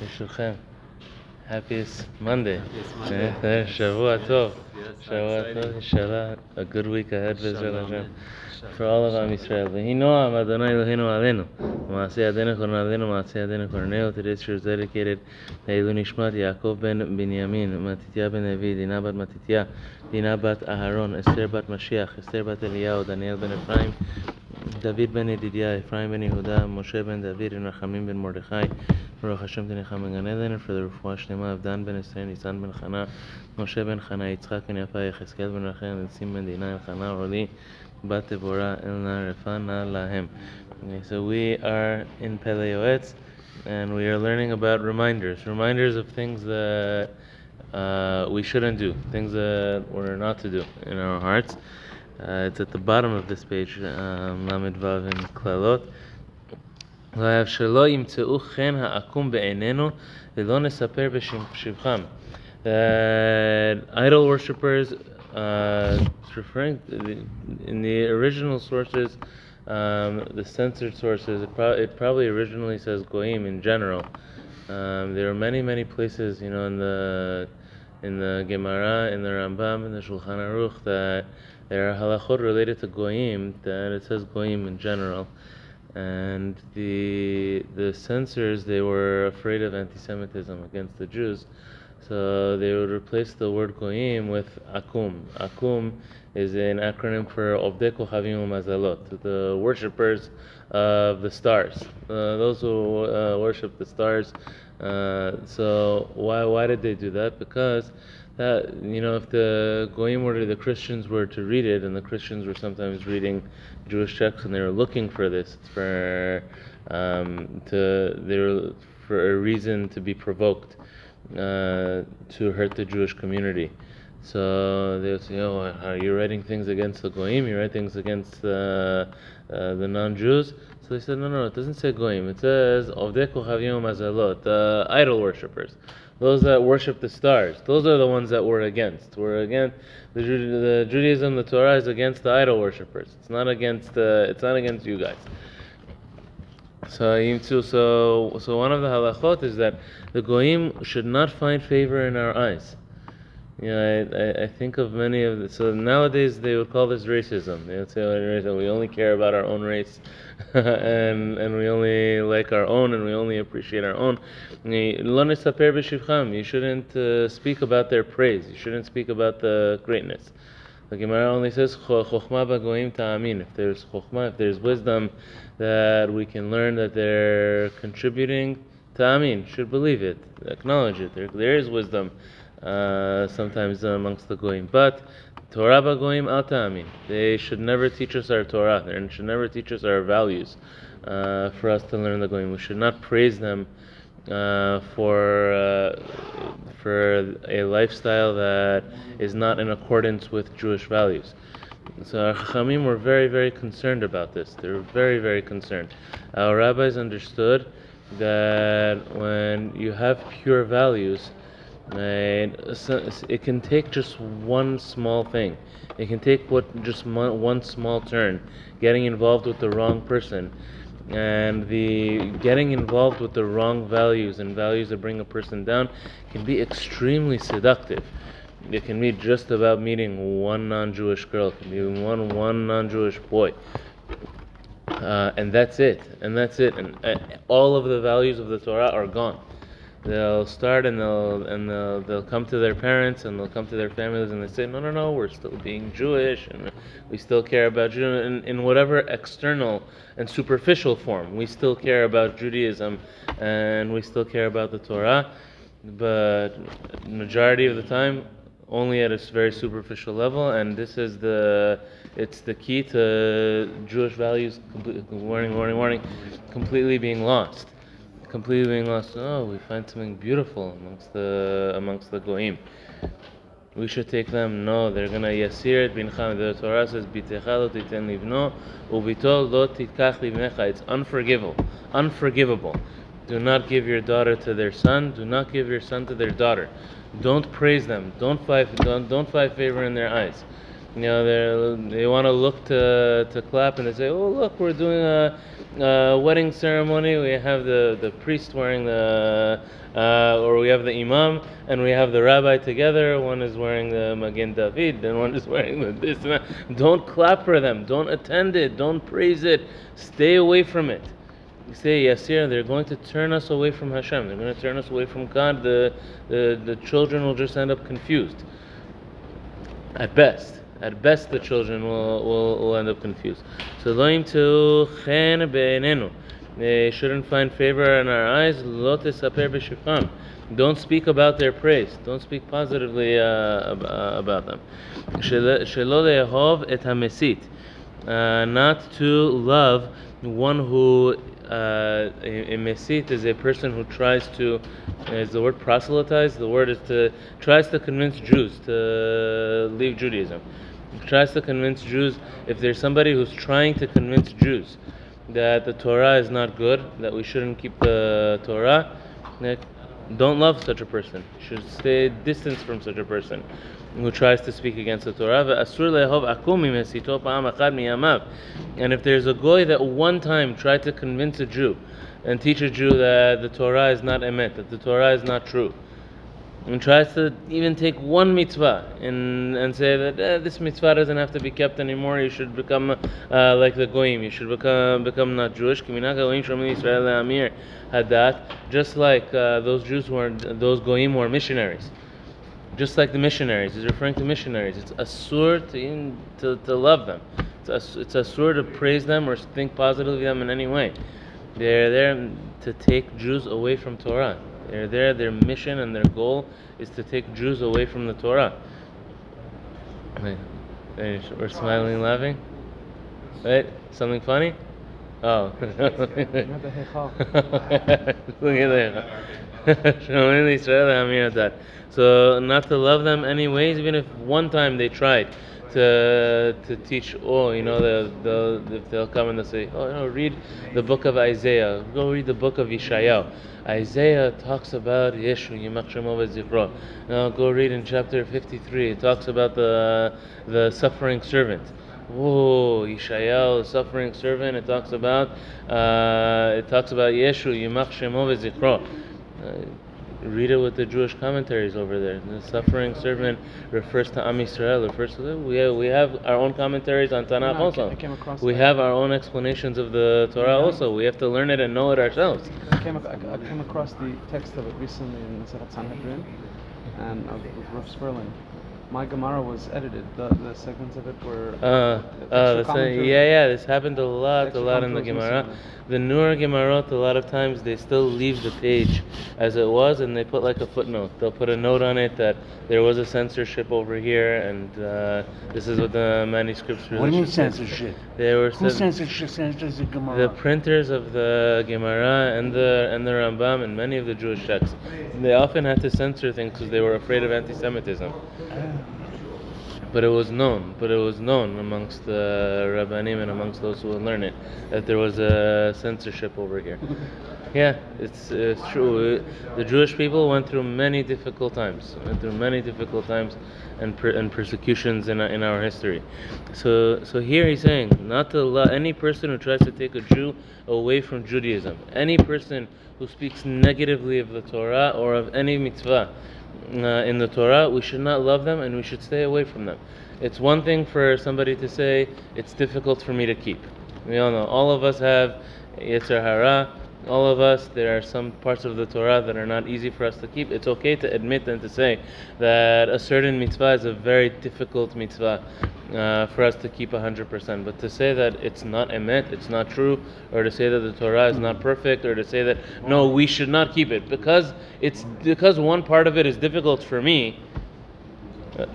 ברשותכם. Happiest Monday. Happiest Monday. אה, שבוע טוב. Yes, שבוע exciting. טוב, inshallah. A good week ahead בעזרת Shalom. השם. Shalom. For all of Am Yisrael. ויהי נועם אדוני אלוהינו עלינו. ומעשה ידינו קורננו, מעשה ידינו קורננו. Today's shir is dedicated לעילוי נשמת יעקב בן בנימין, מתתיה בן דוד, דינה בת מתתיה, דינה בת אהרון, אסתר בת משיח, אסתר בת אליהו, דניאל בן אפרים, David ben Edidia, Ephraim ben Yehuda, Moshe ben David, Mordechai, Baruch Hashem ten Echam Eden, and for the Refuah Shlema of Dan ben Esrei, Nisan ben Chana, so we are in Pele Yoetz, and we are learning about reminders, reminders of things that uh, we shouldn't do, things that we're not to do in our hearts. Uh, it's at the bottom of this page, um, Lamed Vav in Klalot. ואף שלא ימצאו חן העקום בעינינו ולא נספר בשבחם. That idol worshippers, uh, it's referring in the original sources, um, the censored sources, it, pro- it probably originally says goyim in general. Um, there are many, many places, you know, in the in the Gemara, in the Rambam, in the Shulchan Aruch, that there are halachot related to goyim that it says goyim in general and the the censors they were afraid of anti-Semitism against the Jews, so they would replace the word goyim with akum. Akum is an acronym for Ovdei Kochavim Mazalot, the worshippers of the stars, uh, those who uh, worship the stars. Uh, so why why did they do that? Because that you know if the goyim were the Christians were to read it, and the Christians were sometimes reading Jewish texts, and they were looking for this for um, to they were for a reason to be provoked uh, to hurt the Jewish community. So they would say, "Oh, are you writing things against the goyim? You write things against uh, uh, the non-Jews?" So they said, "No, no, it doesn't say goyim. It says Ovdei Kochavim Mazalot, idol worshippers." Those that worship the stars. Those are the ones that we're against. We're against the, the Judaism, the Torah is against the idol worshippers. It's not against the. It's not against you guys. So so so one of the halachot is that the goyim should not find favor in our eyes. You know, I, I, think of many of the, so nowadays they would call this racism. They would say oh, we only care about our own race, and and we only like our own, and we only appreciate our own. You shouldn't uh, speak about their praise. You shouldn't speak about the greatness. The Gemara only says b'goyim ta'amin. If there's chokhmah, if there's wisdom, that we can learn that they're contributing. Ta'amin should believe it, acknowledge it. There, there is wisdom uh, sometimes amongst the goyim, but Torah b'goyim al ta'amin. They should never teach us our Torah. They should never teach us our values uh, for us to learn the goyim. We should not praise them uh, for uh, for a lifestyle that is not in accordance with Jewish values. So our Chachamim were very, very concerned about this. They were very, very concerned. Our rabbis understood that when you have pure values, so- it can take just one small thing. It can take what just one small turn, getting involved with the wrong person, and the getting involved with the wrong values and values that bring a person down can be extremely seductive. It can be just about meeting one non-Jewish girl, it can be one one non-Jewish boy, uh, and that's it. And that's it. And uh, all of the values of the Torah are gone. They'll start and they'll and they'll, they'll come to their parents and they'll come to their families and they say, no, no, no, we're still being Jewish and we still care about Judaism in, in whatever external and superficial form. We still care about Judaism and we still care about the Torah, but majority of the time only at a very superficial level. And this is the it's the key to Jewish values. Warning, warning, warning, completely being lost completely being lost. Oh, we find something beautiful amongst the amongst the goyim. We should take them. No, they're gonna yasir it bincham. The Torah says bitecha lo titen livno ubito lo titkach livnecha. It's unforgivable. Unforgivable. Do not give your daughter to their son. Do not give your son to their daughter. Don't praise them. Don't find don't, don't find favor in their eyes. You know, they want to look to to clap and they say, "Oh, look, we're doing a, a wedding ceremony. We have the the priest wearing the." Uh, or we have the imam and we have the rabbi together. One is wearing the Magen David, and one is wearing the this. Don't clap for them. Don't attend it. Don't praise it. Stay away from it. You say Yasir, they're going to turn us away from Hashem. They're going to turn us away from God. The the, the children will just end up confused. At best. At best, the children will, will, will end up confused. So, loim to chen be'enenu. They shouldn't find favor in our eyes. Lo tesaper b'shifam. Don't speak about their praise. Don't speak positively uh, uh, about them. Shelo le'ehov et hamesit. Uh, not to love one who uh, a, a mesit is a person who tries to is the word proselytize the word is to tries to convince Jews to leave Judaism tries to convince Jews if there's somebody who's trying to convince Jews that the Torah is not good that we shouldn't keep the Torah don't love such a person you should stay distance from such a person who tries to speak against the Torah. And if there's a goy that one time tried to convince a Jew and teach a Jew that the Torah is not emet, that the Torah is not true, and tries to even take one mitzvah and, and say that eh, this mitzvah doesn't have to be kept anymore, you should become uh, like the goyim, you should become become not Jewish. Just like uh, those Jews who are those goyim were missionaries just like the missionaries. He's referring to missionaries. It's asur to, to, to love them. It's, as, it's asur to praise them or think positively of them in any way. They're there to take Jews away from Torah. They're there, their mission and their goal is to take Jews away from the Torah. We're smiling and laughing? Right? Something funny? Oh. Look at that. So not to love them anyways, even if one time they tried to to teach. Oh, you know, the they'll come and they'll say, oh, you know, read the book of Isaiah. Go read the book of Yeshayahu. Isaiah talks about Yeshu Yimach Shemo Zikro. Now go read in chapter 53. It talks about the the suffering servant. Oh, Yeshayahu, the suffering servant. It talks about uh, it talks about Yeshu Yimach Shemo Zikro. Uh, read it with the Jewish commentaries over there. The suffering servant refers to Am Yisrael. Refers to we have we have our own commentaries on Tanakh No, I also. I came across we that. have our own explanations of the Torah also. We have to learn it and know it ourselves. I came, ac- I came across the text of it recently in Masechet Sanhedrin, and uh, of Rav Sperling. My Gemara was edited. The, the segments of it were. Uh, uh, that's a, yeah, yeah. This happened a lot, a lot in the commentary Gemara. The newer Gemarot, a lot of times they still leave the page as it was, and they put like a footnote. They'll put a note on it that there was a censorship over here, and uh, this is what the manuscripts really What do you mean censorship? They were Who said- censorship censors the the printers of the Gemara and the and the Rambam and many of the Jewish texts. They often had to censor things because they were afraid of anti-Semitism. But it was known, but it was known amongst the Rabbanim and amongst those who would learn it that there was a censorship over here. Yeah, it's, it's true. The Jewish people went through many difficult times, went through many difficult times and, per, and persecutions in, our- in our history. So, so here he's saying not to allow any person who tries to take a Jew away from Judaism, any person who speaks negatively of the Torah or of any mitzvah uh, in the Torah, we should not love them and we should stay away from them. It's one thing for somebody to say, it's difficult for me to keep. We all know, all of us have Yetzer Hara, all of us, there are some parts of the Torah that are not easy for us to keep. It's okay to admit and to say that a certain mitzvah is a very difficult mitzvah uh, for us to keep 100%. But to say that it's not emet, it's not true, or to say that the Torah is not perfect, or to say that no, we should not keep it because it's because one part of it is difficult for me. uh,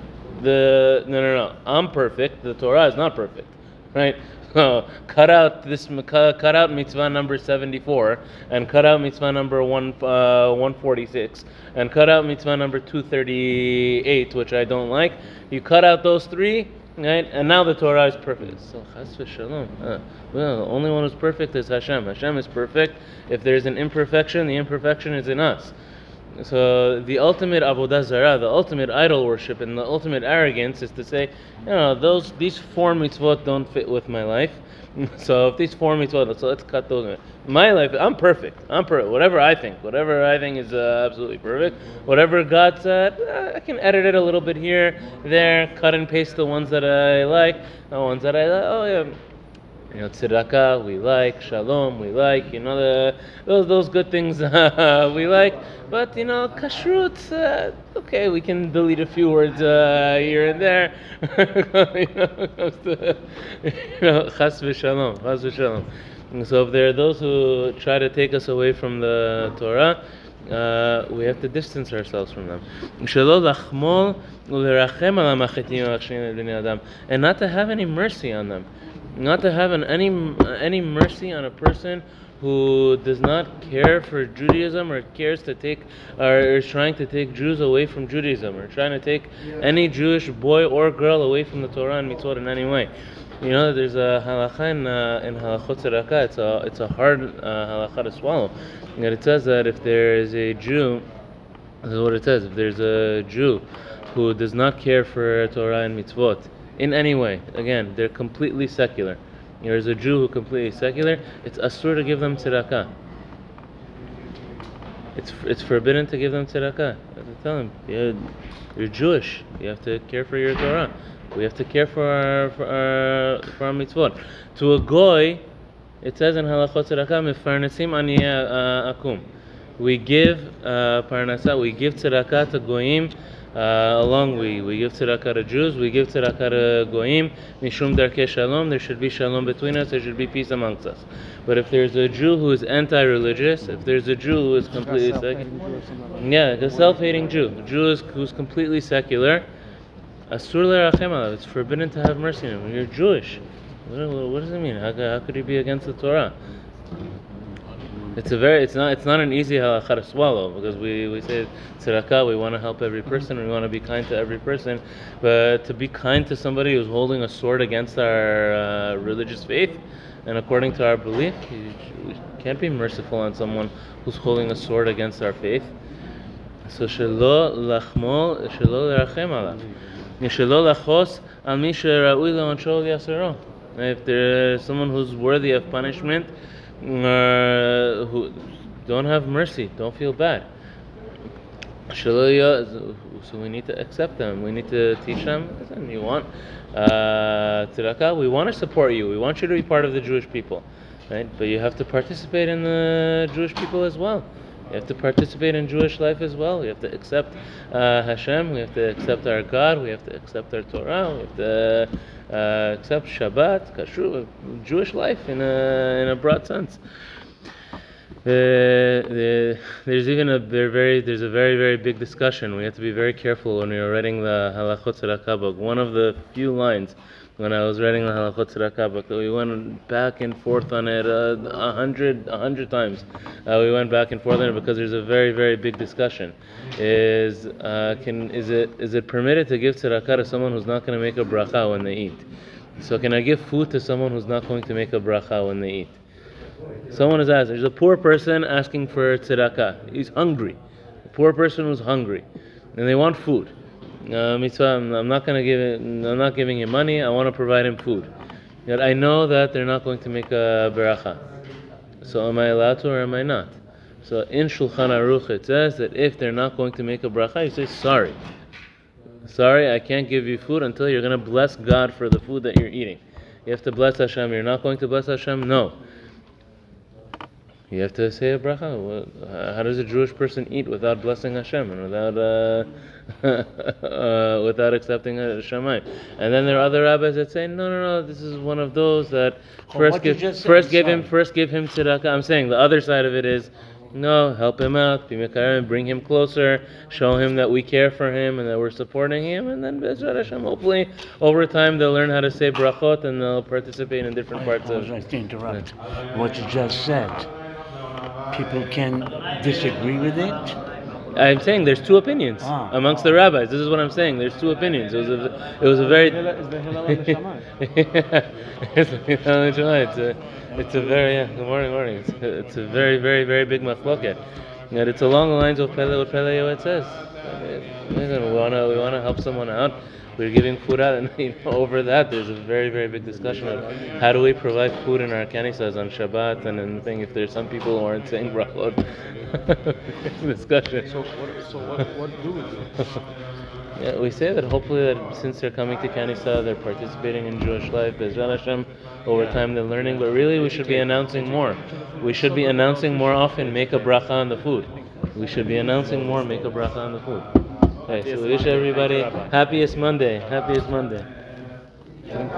The no no no, I'm perfect. The Torah is not perfect, right? Cut out this cut, out mitzvah number 74 and cut out mitzvah number one uh, 146 and cut out mitzvah number 238 which I don't like. You cut out those three, right? And now the Torah is perfect. So. Uh, well, the only one who's perfect is Hashem. Hashem is perfect. If there's an imperfection, the imperfection is in us. So the ultimate avodah zarah, the ultimate idol worship, and the ultimate arrogance is to say, you know, those these four mitzvot don't fit with my life. So if these four mitzvot, so let's cut those. My life, I'm perfect. I'm perfect. Whatever I think, whatever I think is uh, absolutely perfect. Whatever God said, uh, I can edit it a little bit here, there, cut and paste the ones that I like, the ones that I like. Oh yeah you know, tzedakah we like, shalom we like, you know, the, those those good things uh, we like. But you know, kashrut, uh, okay, we can delete a few words uh, here and there. chas v'shalom, chas v'shalom. So if there are those who try to take us away from the Torah, uh, we have to distance ourselves from them. And not to have any mercy on them not to have an, any any mercy on a person who does not care for Judaism or cares to take or is trying to take Jews away from Judaism or trying to take any Jewish boy or girl away from the Torah and mitzvot in any way. You know, there's a halacha in, uh, in halachot tzedakah. It's a it's a hard uh, halacha to swallow. And it says that if there is a Jew, this is what it says. If there's a Jew who does not care for Torah and mitzvot in any way. Again, they're completely secular. There's a Jew who completely secular. It's asur to give them tzedakah. It's it's forbidden to give them tzedakah. I have to tell them you're, you're Jewish. You have to care for your Torah. We have to care for our for our, for our mitzvot. To a goy, it says in halachot tzedakah mefarnesim aniyah akum. We give uh. We give tzedakah to goyim uh, along we, we give tzedakah to Jews, we give tzedakah to Goyim, Mishum Darkei Shalom, there should be shalom between us, there should be peace amongst us. But if there's a Jew who is anti-religious, if there's a Jew who is completely secular, yeah, a self-hating Jew, a Jew is, who's completely secular, Asur It's forbidden to have mercy on him. You're Jewish. What, what does it mean? How, how could he be against the Torah? It's a very it's not it's not an easy halacha to swallow because we, we say tzedakah we want to help every person we want to be kind to every person. But to be kind to somebody who's holding a sword against our uh, religious faith and according to our belief we can't be merciful on someone who's holding a sword against our faith. So shelo lachmol shelo lerachem alav shelo lachos al mi shera'ui le'onshol yasero if there's someone who's worthy of punishment uh, who don't have mercy, don't feel bad. So we need to accept them. We need to teach them. Listen, you want uh? We want to support you. We want you to be part of the Jewish people, right? But you have to participate in the Jewish people as well. You have to participate in Jewish life as well. We have to accept uh, Hashem. We have to accept our God. We have to accept our Torah. We have to uh, accept Shabbat, Kashrut, Jewish life in a in a broad sense. Uh, the, there's even a very there's a very very big discussion. We have to be very careful when we are writing the halachot book. One of the few lines when I was writing the halachot tzedakah we went back and forth on it uh, a hundred a hundred times. Uh, we went back and forth on it because there's a very very big discussion. Is uh, can is it is it permitted to give tzedakah to someone who's not going to make a bracha when they eat? So can I give food to someone who's not going to make a bracha when they eat? Someone has asked. There's a poor person asking for tzedakah. He's hungry. A poor person who's hungry, and they want food. Uh, mitzvah, I'm not going to give it. I'm not giving him money. I want to provide him food. Yet I know that they're not going to make a beracha. So am I allowed to or am I not? So in Shulchan Aruch it says that if they're not going to make a bracha, you say sorry. Sorry, I can't give you food until you're going to bless God for the food that you're eating. You have to bless Hashem. You're not going to bless Hashem? No. You have to say a bracha. How does a Jewish person eat without blessing Hashem and without uh, uh, without accepting a Shammai? And then there are other rabbis that say, no, no, no. This is one of those that first give first give him first give him tzedakah. I'm saying the other side of it is. No, help him out, bring him closer, show him that we care for him and that we're supporting him, and then Bezrat Hashem, hopefully, over time they'll learn how to say brachot and they'll participate in different I parts of. apologize to interrupt. What you just said people can disagree with it. I'm saying there's two opinions ah. amongst the rabbis. This is what I'm saying. There's two opinions. It was a, it was a very. it's a, it's a very yeah, good morning, morning. It's a, it's a very, very, very big machloket. that it's along the lines of Pele, what Pele Yoetz says. We wanna we wanna help someone out. We're giving food out, and you know, over that, there's a very very big discussion of how do we provide food in our kanisas on Shabbat and and thing if there's some people who aren't saying brachot. discussion. So what? So what? What do we do? Yeah, we say that hopefully that since they're coming to Kanisa, they're participating in Jewish life, Bezrat Hashem, over time they're learning, but really we should be announcing more. We should be announcing more often, make a bracha on the food. We should be announcing more, make a bracha on the food. Okay, so we wish everybody happiest Monday, happiest Monday. Can